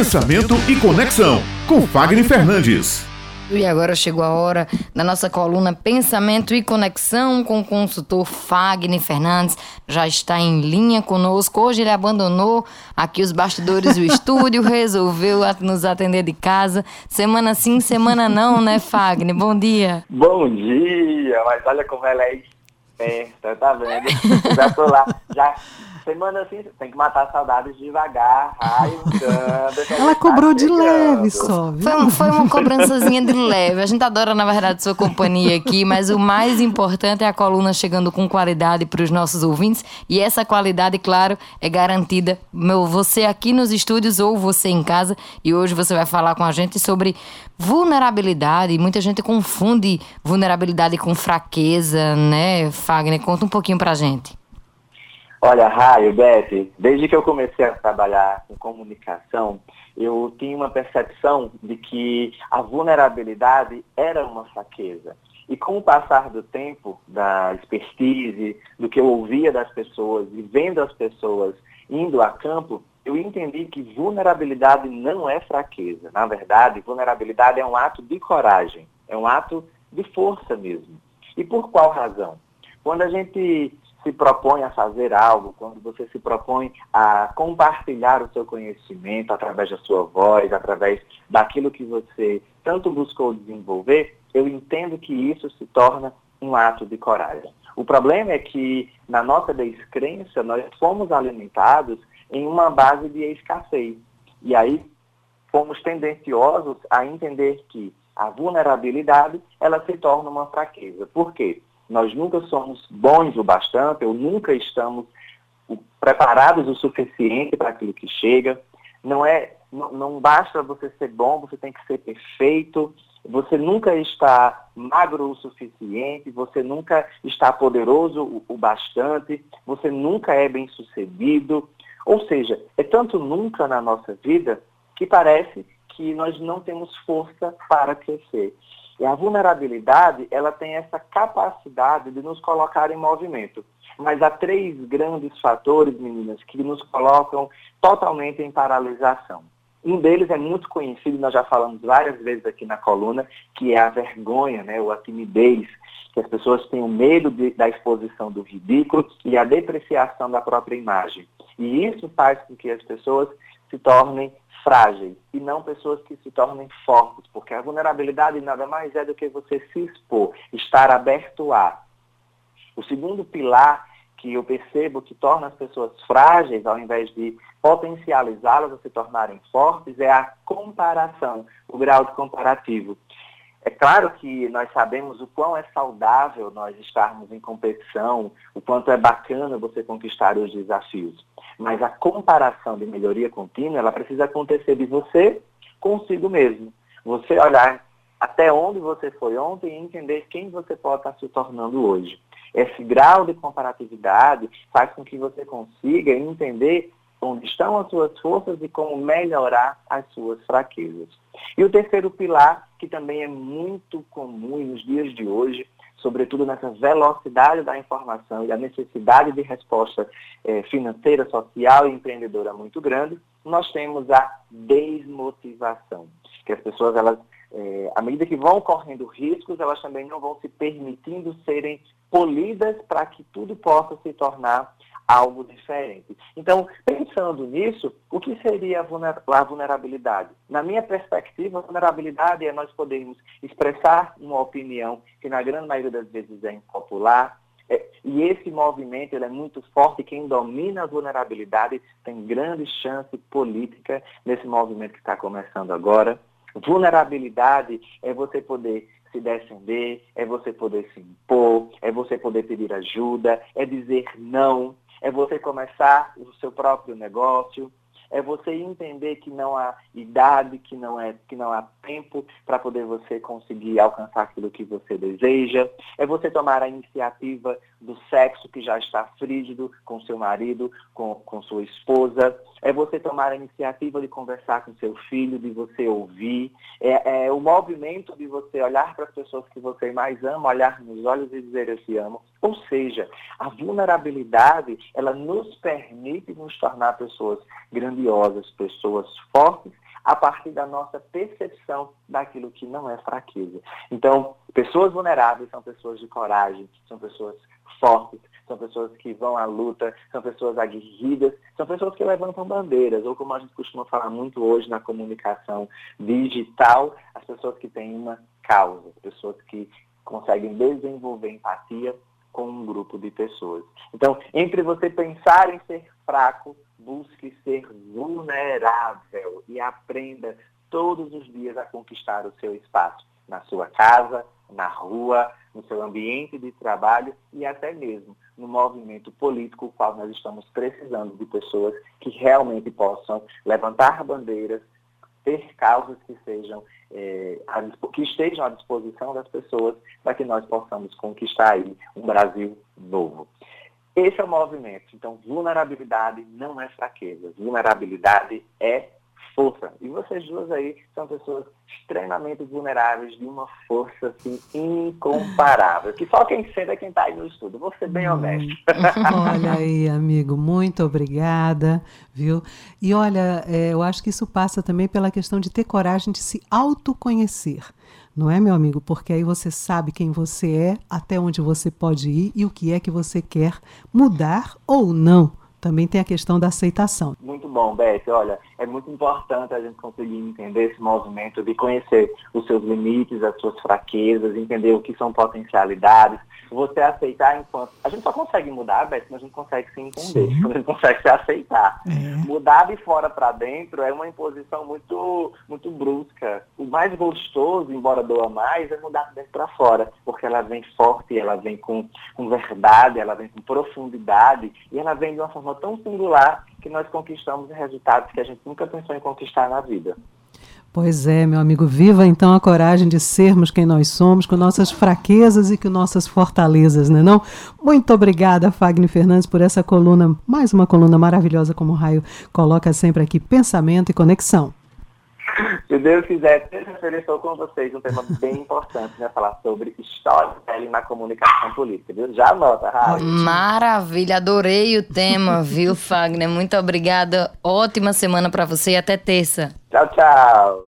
Pensamento e Conexão, com Fagner Fernandes. E agora chegou a hora da nossa coluna Pensamento e Conexão com o consultor Fagner Fernandes. Já está em linha conosco. Hoje ele abandonou aqui os bastidores do estúdio, resolveu nos atender de casa. Semana sim, semana não, né, Fagner? Bom dia. Bom dia, mas olha como ela é esperta, tá vendo? Já tô lá, já semana assim, tem que matar saudades devagar, raio, Ela cobrou de leve só, viu? Foi, foi uma cobrançazinha de leve. A gente adora, na verdade, sua companhia aqui, mas o mais importante é a coluna chegando com qualidade para os nossos ouvintes. E essa qualidade, claro, é garantida. Meu, você aqui nos estúdios ou você em casa. E hoje você vai falar com a gente sobre vulnerabilidade. Muita gente confunde vulnerabilidade com fraqueza, né, Fagner? Conta um pouquinho pra gente. Olha, Raio, Beth, desde que eu comecei a trabalhar com comunicação, eu tinha uma percepção de que a vulnerabilidade era uma fraqueza. E com o passar do tempo, da expertise, do que eu ouvia das pessoas e vendo as pessoas indo a campo, eu entendi que vulnerabilidade não é fraqueza. Na verdade, vulnerabilidade é um ato de coragem, é um ato de força mesmo. E por qual razão? Quando a gente se propõe a fazer algo, quando você se propõe a compartilhar o seu conhecimento através da sua voz, através daquilo que você tanto buscou desenvolver, eu entendo que isso se torna um ato de coragem. O problema é que, na nossa descrença, nós fomos alimentados em uma base de escassez. E aí fomos tendenciosos a entender que a vulnerabilidade ela se torna uma fraqueza. Por quê? Nós nunca somos bons o bastante, ou nunca estamos preparados o suficiente para aquilo que chega. Não é, não, não basta você ser bom, você tem que ser perfeito. Você nunca está magro o suficiente, você nunca está poderoso o, o bastante, você nunca é bem sucedido. Ou seja, é tanto nunca na nossa vida que parece que nós não temos força para crescer. E a vulnerabilidade, ela tem essa capacidade de nos colocar em movimento. Mas há três grandes fatores, meninas, que nos colocam totalmente em paralisação. Um deles é muito conhecido, nós já falamos várias vezes aqui na coluna, que é a vergonha, né, ou a timidez, que as pessoas têm o medo de, da exposição do ridículo e a depreciação da própria imagem. E isso faz com que as pessoas se tornem frágeis e não pessoas que se tornem fortes, porque a vulnerabilidade nada mais é do que você se expor, estar aberto a. O segundo pilar que eu percebo que torna as pessoas frágeis, ao invés de potencializá-las a se tornarem fortes, é a comparação, o grau de comparativo. É claro que nós sabemos o quão é saudável nós estarmos em competição, o quanto é bacana você conquistar os desafios. Mas a comparação de melhoria contínua, ela precisa acontecer de você consigo mesmo. Você olhar até onde você foi ontem e entender quem você pode estar se tornando hoje. Esse grau de comparatividade faz com que você consiga entender onde estão as suas forças e como melhorar as suas fraquezas. E o terceiro pilar, que também é muito comum nos dias de hoje, sobretudo nessa velocidade da informação e a necessidade de resposta eh, financeira, social e empreendedora muito grande, nós temos a desmotivação, que as pessoas elas é, à medida que vão correndo riscos, elas também não vão se permitindo serem polidas para que tudo possa se tornar algo diferente. Então, pensando nisso, o que seria a vulnerabilidade? Na minha perspectiva, a vulnerabilidade é nós podermos expressar uma opinião que, na grande maioria das vezes, é impopular, é, e esse movimento ele é muito forte. Quem domina a vulnerabilidade tem grande chance política nesse movimento que está começando agora. Vulnerabilidade é você poder se defender, é você poder se impor, é você poder pedir ajuda, é dizer não, é você começar o seu próprio negócio, é você entender que não há idade, que não, é, que não há tempo para poder você conseguir alcançar aquilo que você deseja, é você tomar a iniciativa do sexo que já está frígido com seu marido, com, com sua esposa, é você tomar a iniciativa de conversar com seu filho, de você ouvir, é, é o movimento de você olhar para as pessoas que você mais ama, olhar nos olhos e dizer eu te amo. Ou seja, a vulnerabilidade, ela nos permite nos tornar pessoas grandiosas, pessoas fortes, a partir da nossa percepção daquilo que não é fraqueza. Então, pessoas vulneráveis são pessoas de coragem, são pessoas fortes, são pessoas que vão à luta, são pessoas aguerridas, são pessoas que levantam bandeiras, ou como a gente costuma falar muito hoje na comunicação digital, as pessoas que têm uma causa, pessoas que conseguem desenvolver empatia com um grupo de pessoas. Então, entre você pensar em ser fraco, busque ser vulnerável e aprenda todos os dias a conquistar o seu espaço na sua casa, na rua, no seu ambiente de trabalho e até mesmo no movimento político, o qual nós estamos precisando de pessoas que realmente possam levantar bandeiras, ter causas que sejam é, que estejam à disposição das pessoas para que nós possamos conquistar aí um Brasil novo. Esse é o movimento. Então, vulnerabilidade não é fraqueza. Vulnerabilidade é força. E vocês duas aí são pessoas extremamente vulneráveis, de uma força assim, incomparável. Que só quem sente é quem está aí no estudo. Vou ser bem hum. honesto. Olha aí, amigo, muito obrigada, viu? E olha, é, eu acho que isso passa também pela questão de ter coragem de se autoconhecer. Não é, meu amigo? Porque aí você sabe quem você é, até onde você pode ir e o que é que você quer mudar ou não também tem a questão da aceitação. Muito bom, Beth. Olha, é muito importante a gente conseguir entender esse movimento de conhecer os seus limites, as suas fraquezas, entender o que são potencialidades, você aceitar enquanto. A gente só consegue mudar, Beth, mas a gente consegue se entender, Sim. a gente consegue se aceitar. É. Mudar de fora para dentro é uma imposição muito, muito brusca. O mais gostoso, embora doa mais, é mudar de dentro para fora, porque ela vem forte, ela vem com, com verdade, ela vem com profundidade e ela vem de uma forma tão singular que nós conquistamos resultados que a gente nunca pensou em conquistar na vida. Pois é, meu amigo, viva então a coragem de sermos quem nós somos, com nossas fraquezas e com nossas fortalezas, né não? Muito obrigada, Fagner Fernandes, por essa coluna, mais uma coluna maravilhosa como o Raio coloca sempre aqui, pensamento e conexão. Deus quiser, terça-feira estou com vocês um tema bem importante, né? Falar sobre storytelling na comunicação política, viu? Já anota, Raio. Maravilha, adorei o tema, viu, Fagner? Muito obrigada. Ótima semana para você e até terça. Tchau, tchau.